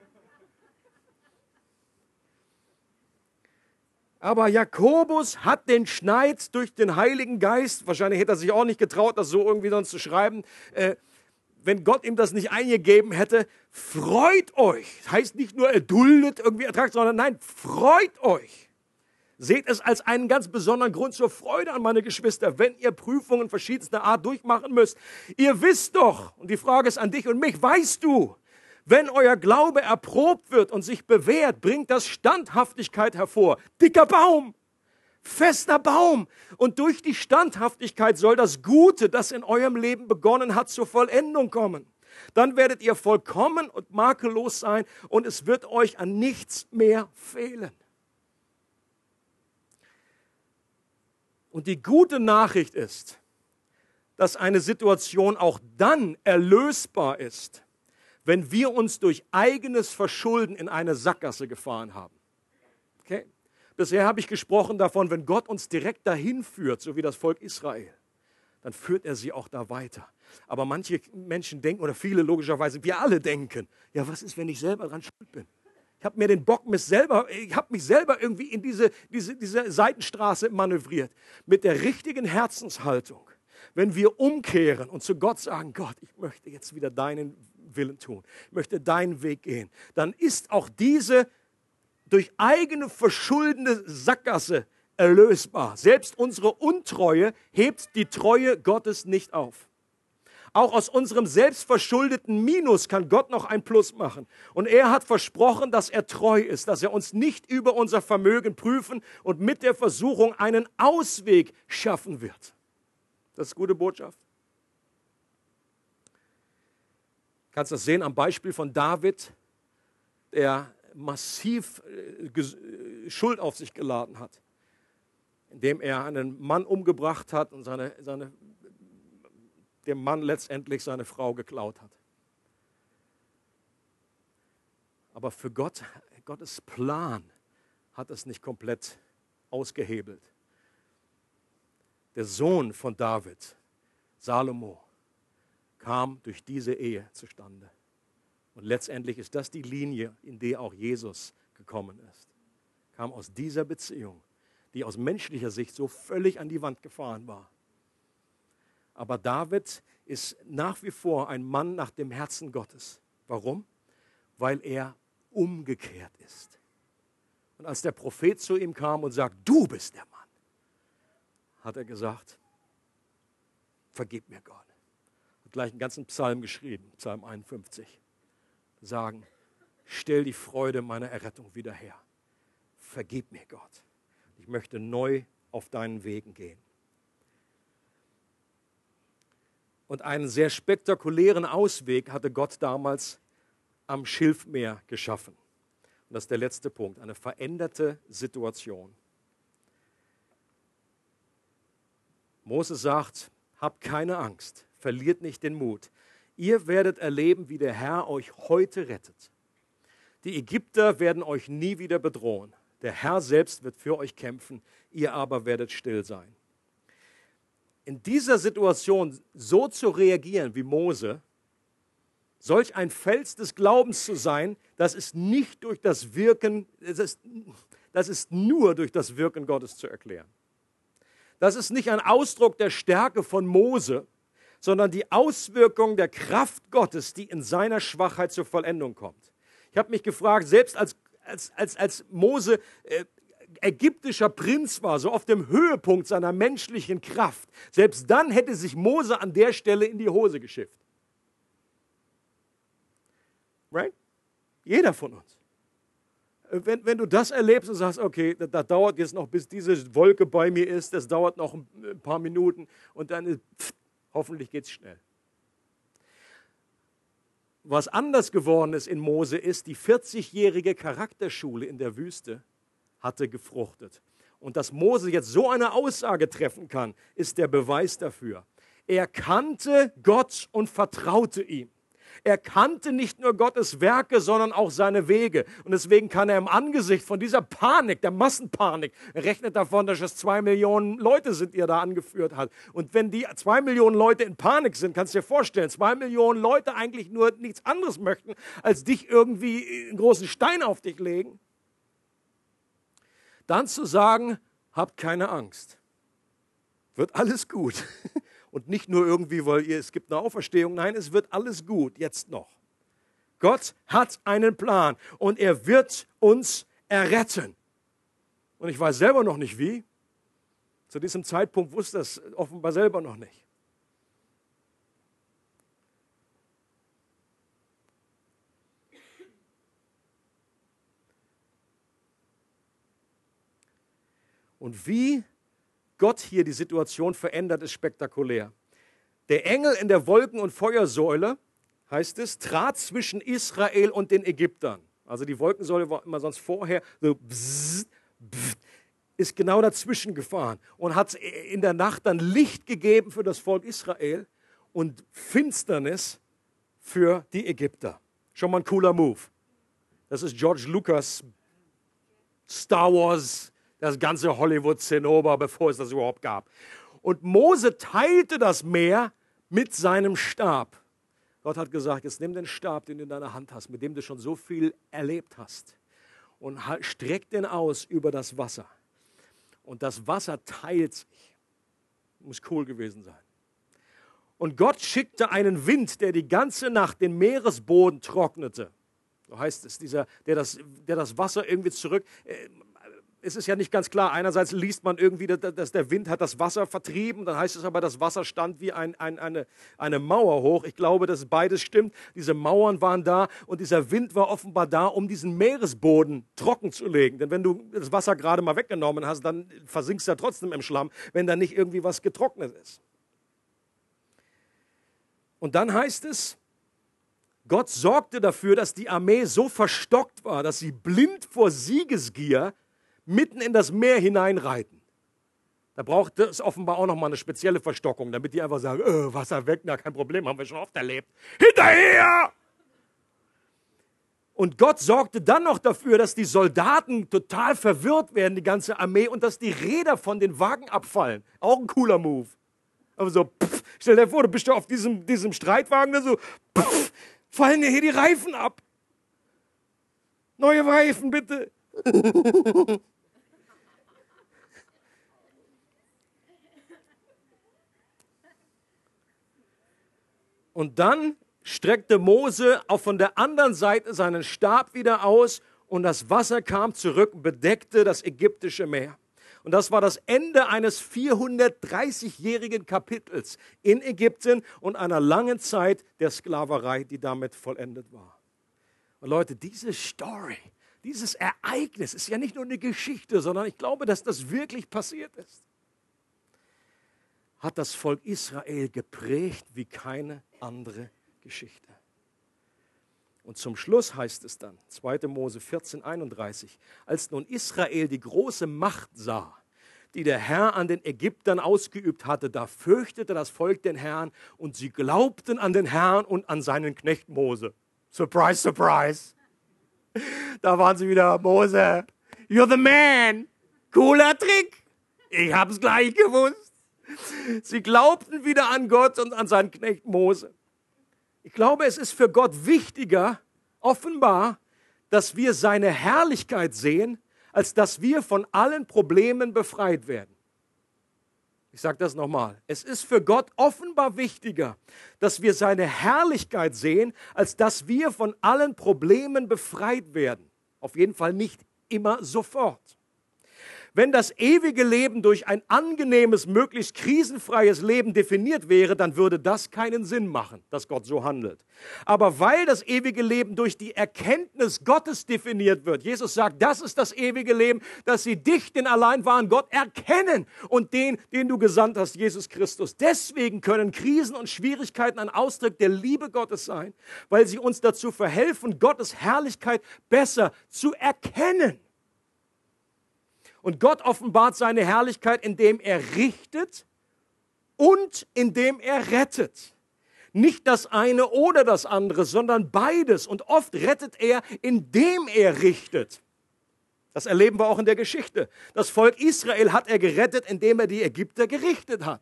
Aber Jakobus hat den Schneid durch den Heiligen Geist, wahrscheinlich hätte er sich auch nicht getraut, das so irgendwie sonst zu schreiben, äh, wenn Gott ihm das nicht eingegeben hätte, freut euch. Das heißt nicht nur erduldet, irgendwie ertragt, sondern nein, freut euch. Seht es als einen ganz besonderen Grund zur Freude an meine Geschwister, wenn ihr Prüfungen verschiedenster Art durchmachen müsst. Ihr wisst doch, und die Frage ist an dich und mich, weißt du, wenn euer Glaube erprobt wird und sich bewährt, bringt das Standhaftigkeit hervor. Dicker Baum, fester Baum. Und durch die Standhaftigkeit soll das Gute, das in eurem Leben begonnen hat, zur Vollendung kommen. Dann werdet ihr vollkommen und makellos sein und es wird euch an nichts mehr fehlen. Und die gute Nachricht ist, dass eine Situation auch dann erlösbar ist, wenn wir uns durch eigenes Verschulden in eine Sackgasse gefahren haben. Okay? Bisher habe ich gesprochen davon, wenn Gott uns direkt dahin führt, so wie das Volk Israel, dann führt er sie auch da weiter. Aber manche Menschen denken, oder viele logischerweise, wir alle denken, ja, was ist, wenn ich selber dran schuld bin? Ich habe mir den Bock mich selber, ich habe mich selber irgendwie in diese, diese, diese Seitenstraße manövriert. Mit der richtigen Herzenshaltung, wenn wir umkehren und zu Gott sagen, Gott, ich möchte jetzt wieder deinen Willen tun, ich möchte deinen Weg gehen, dann ist auch diese durch eigene verschuldende Sackgasse erlösbar. Selbst unsere Untreue hebt die Treue Gottes nicht auf. Auch aus unserem selbstverschuldeten Minus kann Gott noch ein Plus machen. Und er hat versprochen, dass er treu ist, dass er uns nicht über unser Vermögen prüfen und mit der Versuchung einen Ausweg schaffen wird. Das ist gute Botschaft. kannst das sehen am Beispiel von David, der massiv äh, äh, Schuld auf sich geladen hat, indem er einen Mann umgebracht hat und seine, seine, dem Mann letztendlich seine Frau geklaut hat. Aber für Gott, Gottes Plan hat es nicht komplett ausgehebelt. Der Sohn von David, Salomo, kam durch diese Ehe zustande. Und letztendlich ist das die Linie, in die auch Jesus gekommen ist. Kam aus dieser Beziehung, die aus menschlicher Sicht so völlig an die Wand gefahren war. Aber David ist nach wie vor ein Mann nach dem Herzen Gottes. Warum? Weil er umgekehrt ist. Und als der Prophet zu ihm kam und sagt, du bist der Mann, hat er gesagt, vergib mir Gott gleich einen ganzen Psalm geschrieben, Psalm 51. Sagen, stell die Freude meiner Errettung wieder her. Vergib mir, Gott. Ich möchte neu auf deinen Wegen gehen. Und einen sehr spektakulären Ausweg hatte Gott damals am Schilfmeer geschaffen. Und das ist der letzte Punkt, eine veränderte Situation. Mose sagt, hab keine Angst, verliert nicht den Mut. Ihr werdet erleben, wie der Herr euch heute rettet. Die Ägypter werden euch nie wieder bedrohen. Der Herr selbst wird für euch kämpfen, ihr aber werdet still sein. In dieser Situation so zu reagieren wie Mose, solch ein Fels des Glaubens zu sein, das ist nicht durch das Wirken, das ist, das ist nur durch das Wirken Gottes zu erklären. Das ist nicht ein Ausdruck der Stärke von Mose, sondern die Auswirkung der Kraft Gottes, die in seiner Schwachheit zur Vollendung kommt. Ich habe mich gefragt, selbst als, als, als, als Mose äh, ägyptischer Prinz war, so auf dem Höhepunkt seiner menschlichen Kraft, selbst dann hätte sich Mose an der Stelle in die Hose geschifft. Right? Jeder von uns. Äh, wenn, wenn du das erlebst und sagst, okay, das, das dauert jetzt noch, bis diese Wolke bei mir ist, das dauert noch ein paar Minuten und dann ist, pff, Hoffentlich geht es schnell. Was anders geworden ist in Mose ist, die 40-jährige Charakterschule in der Wüste hatte gefruchtet. Und dass Mose jetzt so eine Aussage treffen kann, ist der Beweis dafür. Er kannte Gott und vertraute ihm. Er kannte nicht nur Gottes Werke, sondern auch seine Wege. Und deswegen kann er im Angesicht von dieser Panik, der Massenpanik, rechnet davon, dass es zwei Millionen Leute sind, die er da angeführt hat. Und wenn die zwei Millionen Leute in Panik sind, kannst du dir vorstellen, zwei Millionen Leute eigentlich nur nichts anderes möchten, als dich irgendwie einen großen Stein auf dich legen. dann zu sagen, habt keine Angst. Wird alles gut. Und nicht nur irgendwie, weil ihr, es gibt eine Auferstehung. Nein, es wird alles gut, jetzt noch. Gott hat einen Plan und er wird uns erretten. Und ich weiß selber noch nicht wie. Zu diesem Zeitpunkt wusste das offenbar selber noch nicht. Und wie Gott hier die Situation verändert, ist spektakulär. Der Engel in der Wolken- und Feuersäule, heißt es, trat zwischen Israel und den Ägyptern. Also die Wolkensäule war immer sonst vorher so bzz, bzz, ist genau dazwischen gefahren und hat in der Nacht dann Licht gegeben für das Volk Israel und Finsternis für die Ägypter. Schon mal ein cooler Move. Das ist George Lucas Star Wars das ganze Hollywood-Zinnober, bevor es das überhaupt gab. Und Mose teilte das Meer mit seinem Stab. Gott hat gesagt, jetzt nimm den Stab, den du in deiner Hand hast, mit dem du schon so viel erlebt hast, und streck den aus über das Wasser. Und das Wasser teilt sich. Muss cool gewesen sein. Und Gott schickte einen Wind, der die ganze Nacht den Meeresboden trocknete. So heißt es, dieser, der, das, der das Wasser irgendwie zurück. Es ist ja nicht ganz klar. Einerseits liest man irgendwie, dass der Wind hat das Wasser vertrieben, dann heißt es aber, das Wasser stand wie ein, ein, eine, eine Mauer hoch. Ich glaube, dass beides stimmt. Diese Mauern waren da und dieser Wind war offenbar da, um diesen Meeresboden trocken zu legen. Denn wenn du das Wasser gerade mal weggenommen hast, dann versinkst du ja trotzdem im Schlamm, wenn da nicht irgendwie was getrocknet ist. Und dann heißt es, Gott sorgte dafür, dass die Armee so verstockt war, dass sie blind vor Siegesgier mitten in das Meer hineinreiten. Da braucht es offenbar auch nochmal eine spezielle Verstockung, damit die einfach sagen, äh, Wasser weg, na kein Problem, haben wir schon oft erlebt. Hinterher! Und Gott sorgte dann noch dafür, dass die Soldaten total verwirrt werden, die ganze Armee, und dass die Räder von den Wagen abfallen. Auch ein cooler Move. Aber so, pff, stell dir vor, du bist da auf diesem, diesem Streitwagen, da so, pff, fallen dir hier die Reifen ab. Neue Reifen, bitte. Und dann streckte Mose auch von der anderen Seite seinen Stab wieder aus und das Wasser kam zurück und bedeckte das ägyptische Meer. Und das war das Ende eines 430-jährigen Kapitels in Ägypten und einer langen Zeit der Sklaverei, die damit vollendet war. Und Leute, diese Story, dieses Ereignis ist ja nicht nur eine Geschichte, sondern ich glaube, dass das wirklich passiert ist hat das Volk Israel geprägt wie keine andere Geschichte. Und zum Schluss heißt es dann, 2. Mose 14, 31, als nun Israel die große Macht sah, die der Herr an den Ägyptern ausgeübt hatte, da fürchtete das Volk den Herrn und sie glaubten an den Herrn und an seinen Knecht Mose. Surprise, surprise. Da waren sie wieder, Mose, you're the man. Cooler Trick. Ich hab's gleich gewusst. Sie glaubten wieder an Gott und an seinen Knecht Mose. Ich glaube, es ist für Gott wichtiger, offenbar, dass wir seine Herrlichkeit sehen, als dass wir von allen Problemen befreit werden. Ich sage das nochmal. Es ist für Gott offenbar wichtiger, dass wir seine Herrlichkeit sehen, als dass wir von allen Problemen befreit werden. Auf jeden Fall nicht immer sofort. Wenn das ewige Leben durch ein angenehmes, möglichst krisenfreies Leben definiert wäre, dann würde das keinen Sinn machen, dass Gott so handelt. Aber weil das ewige Leben durch die Erkenntnis Gottes definiert wird, Jesus sagt, das ist das ewige Leben, dass sie dich, den allein wahren Gott, erkennen und den, den du gesandt hast, Jesus Christus. Deswegen können Krisen und Schwierigkeiten ein Ausdruck der Liebe Gottes sein, weil sie uns dazu verhelfen, Gottes Herrlichkeit besser zu erkennen. Und Gott offenbart seine Herrlichkeit, indem er richtet und indem er rettet. Nicht das eine oder das andere, sondern beides. Und oft rettet er, indem er richtet. Das erleben wir auch in der Geschichte. Das Volk Israel hat er gerettet, indem er die Ägypter gerichtet hat.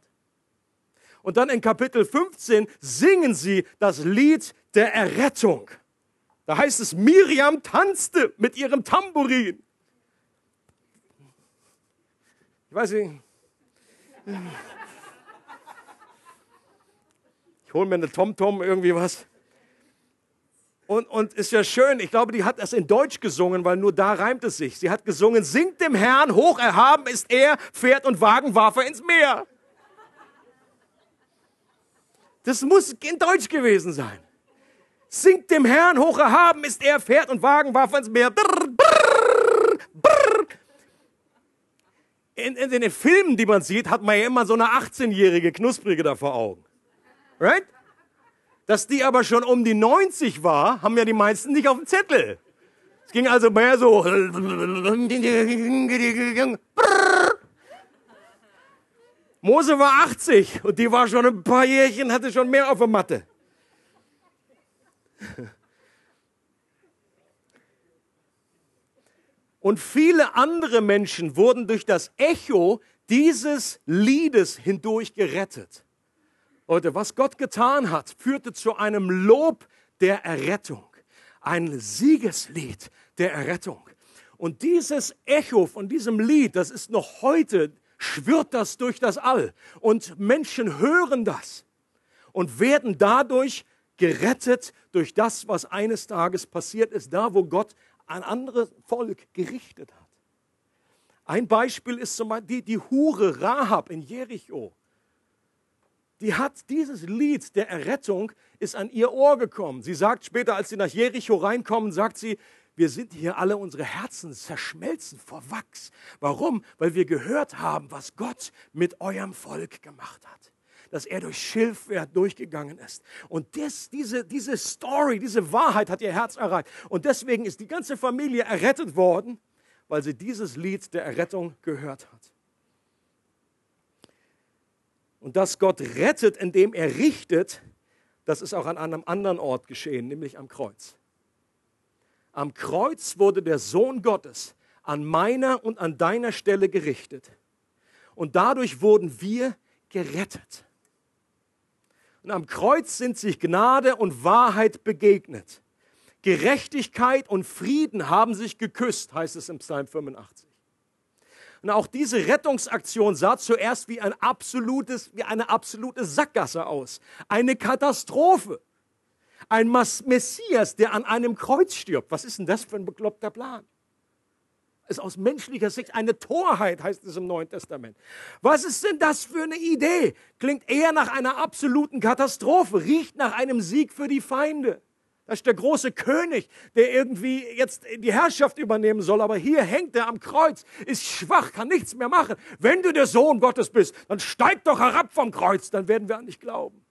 Und dann in Kapitel 15 singen sie das Lied der Errettung. Da heißt es, Miriam tanzte mit ihrem Tambourin. Ich weiß nicht. Ich hole mir eine TomTom, irgendwie was. Und, und ist ja schön, ich glaube, die hat das in Deutsch gesungen, weil nur da reimt es sich. Sie hat gesungen, singt dem Herrn, hoch erhaben ist er, Pferd und Wagen warf er ins Meer. Das muss in Deutsch gewesen sein. Singt dem Herrn, hoch erhaben ist er, Pferd und Wagen warf er ins Meer. Brr, In, in, den Filmen, die man sieht, hat man ja immer so eine 18-jährige Knusprige da vor Augen. Right? Dass die aber schon um die 90 war, haben ja die meisten nicht auf dem Zettel. Es ging also mehr so. Mose war 80 und die war schon ein paar Jährchen, hatte schon mehr auf der Matte. Und viele andere Menschen wurden durch das Echo dieses Liedes hindurch gerettet. Leute, was Gott getan hat, führte zu einem Lob der Errettung. Ein Siegeslied der Errettung. Und dieses Echo von diesem Lied, das ist noch heute, schwirrt das durch das All. Und Menschen hören das und werden dadurch gerettet durch das, was eines Tages passiert ist, da wo Gott ein anderes Volk gerichtet hat. Ein Beispiel ist zum Beispiel die, die Hure Rahab in Jericho die hat dieses Lied der Errettung ist an ihr Ohr gekommen. Sie sagt später, als sie nach Jericho reinkommen, sagt sie, wir sind hier alle unsere Herzen zerschmelzen vor Wachs. Warum? Weil wir gehört haben, was Gott mit eurem Volk gemacht hat. Dass er durch Schilfwert durchgegangen ist. Und das, diese, diese Story, diese Wahrheit hat ihr Herz erreicht. Und deswegen ist die ganze Familie errettet worden, weil sie dieses Lied der Errettung gehört hat und dass Gott rettet, indem er richtet, das ist auch an einem anderen Ort geschehen, nämlich am Kreuz. Am Kreuz wurde der Sohn Gottes an meiner und an deiner Stelle gerichtet. Und dadurch wurden wir gerettet. Und am Kreuz sind sich Gnade und Wahrheit begegnet. Gerechtigkeit und Frieden haben sich geküsst, heißt es im Psalm 85. Und auch diese Rettungsaktion sah zuerst wie, ein absolutes, wie eine absolute Sackgasse aus. Eine Katastrophe. Ein Messias, der an einem Kreuz stirbt. Was ist denn das für ein bekloppter Plan? Ist aus menschlicher Sicht eine Torheit, heißt es im Neuen Testament. Was ist denn das für eine Idee? Klingt eher nach einer absoluten Katastrophe, riecht nach einem Sieg für die Feinde. Das ist der große König, der irgendwie jetzt die Herrschaft übernehmen soll. Aber hier hängt er am Kreuz, ist schwach, kann nichts mehr machen. Wenn du der Sohn Gottes bist, dann steig doch herab vom Kreuz, dann werden wir an dich glauben.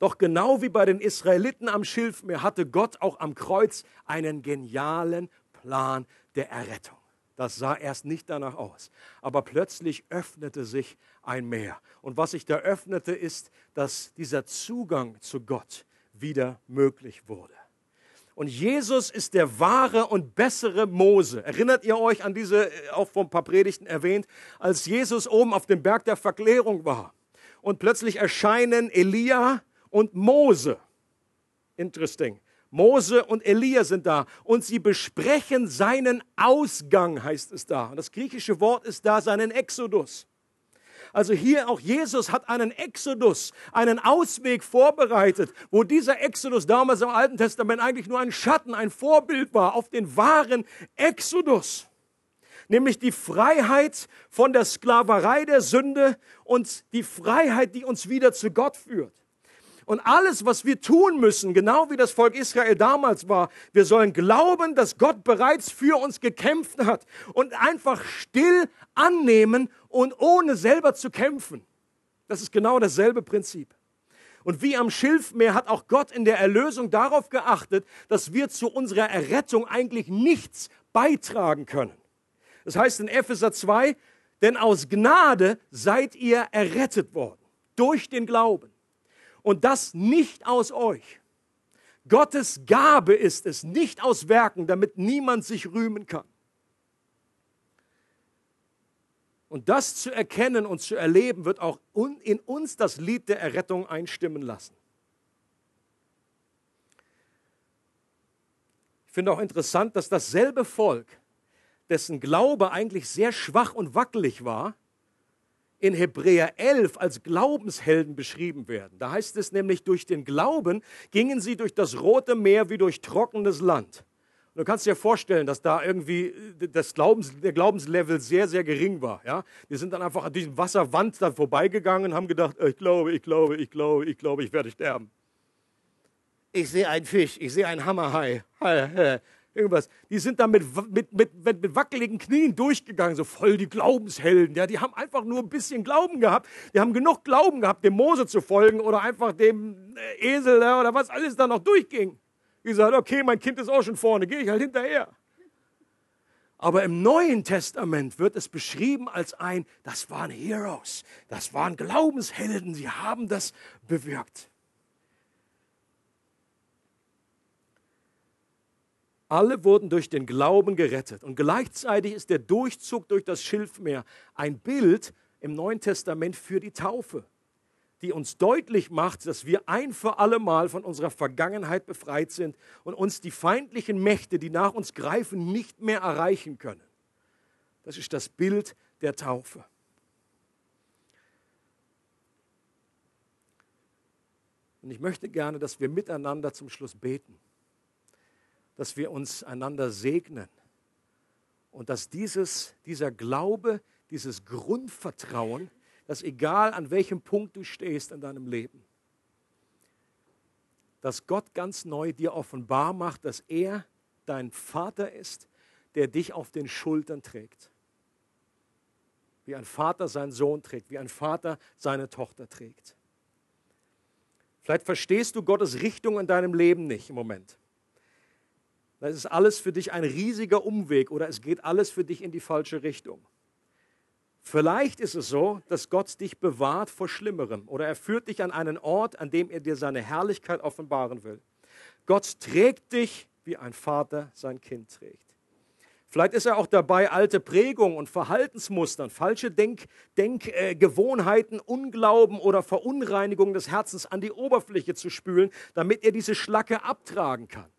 Doch genau wie bei den Israeliten am Schilfmeer hatte Gott auch am Kreuz einen genialen Plan der Errettung. Das sah erst nicht danach aus. Aber plötzlich öffnete sich ein Meer. Und was sich da öffnete, ist, dass dieser Zugang zu Gott, wieder möglich wurde. Und Jesus ist der wahre und bessere Mose. Erinnert ihr euch an diese, äh, auch von ein paar Predigten erwähnt, als Jesus oben auf dem Berg der Verklärung war und plötzlich erscheinen Elia und Mose. Interesting. Mose und Elia sind da und sie besprechen seinen Ausgang, heißt es da. Und das griechische Wort ist da seinen Exodus. Also hier auch Jesus hat einen Exodus, einen Ausweg vorbereitet, wo dieser Exodus damals im Alten Testament eigentlich nur ein Schatten, ein Vorbild war auf den wahren Exodus. Nämlich die Freiheit von der Sklaverei der Sünde und die Freiheit, die uns wieder zu Gott führt. Und alles, was wir tun müssen, genau wie das Volk Israel damals war, wir sollen glauben, dass Gott bereits für uns gekämpft hat und einfach still annehmen und ohne selber zu kämpfen. Das ist genau dasselbe Prinzip. Und wie am Schilfmeer hat auch Gott in der Erlösung darauf geachtet, dass wir zu unserer Errettung eigentlich nichts beitragen können. Das heißt in Epheser 2, denn aus Gnade seid ihr errettet worden, durch den Glauben. Und das nicht aus euch. Gottes Gabe ist es, nicht aus Werken, damit niemand sich rühmen kann. Und das zu erkennen und zu erleben, wird auch in uns das Lied der Errettung einstimmen lassen. Ich finde auch interessant, dass dasselbe Volk, dessen Glaube eigentlich sehr schwach und wackelig war, in Hebräer 11 als Glaubenshelden beschrieben werden. Da heißt es nämlich, durch den Glauben gingen sie durch das Rote Meer wie durch trockenes Land. Du kannst dir vorstellen, dass da irgendwie äh, das Glaubens, der Glaubenslevel sehr, sehr gering war. Ja? Die sind dann einfach an diesem Wasserwand da vorbeigegangen und haben gedacht, ich glaube, ich glaube, ich glaube, ich glaube, ich werde sterben. Ich sehe einen Fisch, ich sehe einen Hammerhai irgendwas. Die sind da mit, mit, mit, mit, wackeligen Knien durchgegangen, so voll die Glaubenshelden. Ja, die haben einfach nur ein bisschen Glauben gehabt. Die haben genug Glauben gehabt, dem Mose zu folgen oder einfach dem äh, Esel oder was alles da noch durchging. Die sagen, okay, mein Kind ist auch schon vorne, gehe ich halt hinterher. Aber im Neuen Testament wird es beschrieben als ein, das waren Heroes, das waren Glaubenshelden, sie haben das bewirkt. Alle wurden durch den Glauben gerettet. Und gleichzeitig ist der Durchzug durch das Schilfmeer ein Bild im Neuen Testament für die Taufe, die uns deutlich macht, dass wir ein für alle Mal von unserer Vergangenheit befreit sind und uns die feindlichen Mächte, die nach uns greifen, nicht mehr erreichen können. Das ist das Bild der Taufe. Und ich möchte gerne, dass wir miteinander zum Schluss beten dass wir uns einander segnen und dass dieses, dieser Glaube, dieses Grundvertrauen, dass egal an welchem Punkt du stehst in deinem Leben, dass Gott ganz neu dir offenbar macht, dass er dein Vater ist, der dich auf den Schultern trägt. Wie ein Vater seinen Sohn trägt, wie ein Vater seine Tochter trägt. Vielleicht verstehst du Gottes Richtung in deinem Leben nicht im Moment. Das ist alles für dich ein riesiger Umweg oder es geht alles für dich in die falsche Richtung. Vielleicht ist es so, dass Gott dich bewahrt vor Schlimmerem oder er führt dich an einen Ort, an dem er dir seine Herrlichkeit offenbaren will. Gott trägt dich, wie ein Vater sein Kind trägt. Vielleicht ist er auch dabei, alte Prägungen und Verhaltensmustern, falsche Denkgewohnheiten, Denk, äh, Unglauben oder Verunreinigungen des Herzens an die Oberfläche zu spülen, damit er diese Schlacke abtragen kann.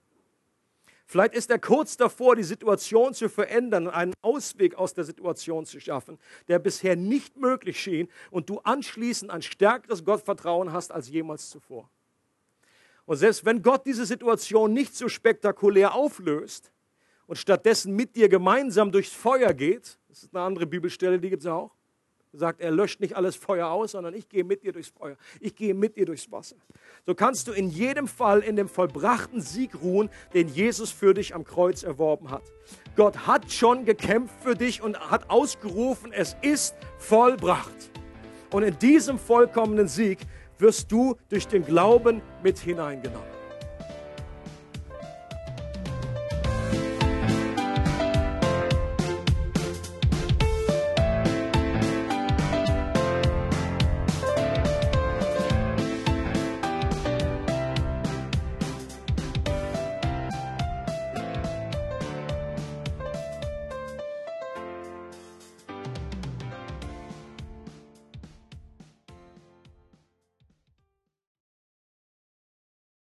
Vielleicht ist er kurz davor, die Situation zu verändern einen Ausweg aus der Situation zu schaffen, der bisher nicht möglich schien und du anschließend ein stärkeres Gottvertrauen hast als jemals zuvor. Und selbst wenn Gott diese Situation nicht so spektakulär auflöst und stattdessen mit dir gemeinsam durchs Feuer geht, das ist eine andere Bibelstelle, die gibt es auch, sagt, er löscht nicht alles Feuer aus, sondern ich gehe mit dir durchs Feuer. Ich gehe mit dir durchs Wasser. So kannst du in jedem Fall in dem vollbrachten Sieg ruhen, den Jesus für dich am Kreuz erworben hat. Gott hat schon gekämpft für dich und hat ausgerufen, es ist vollbracht. Und in diesem vollkommenen Sieg wirst du durch den Glauben mit hineingenommen.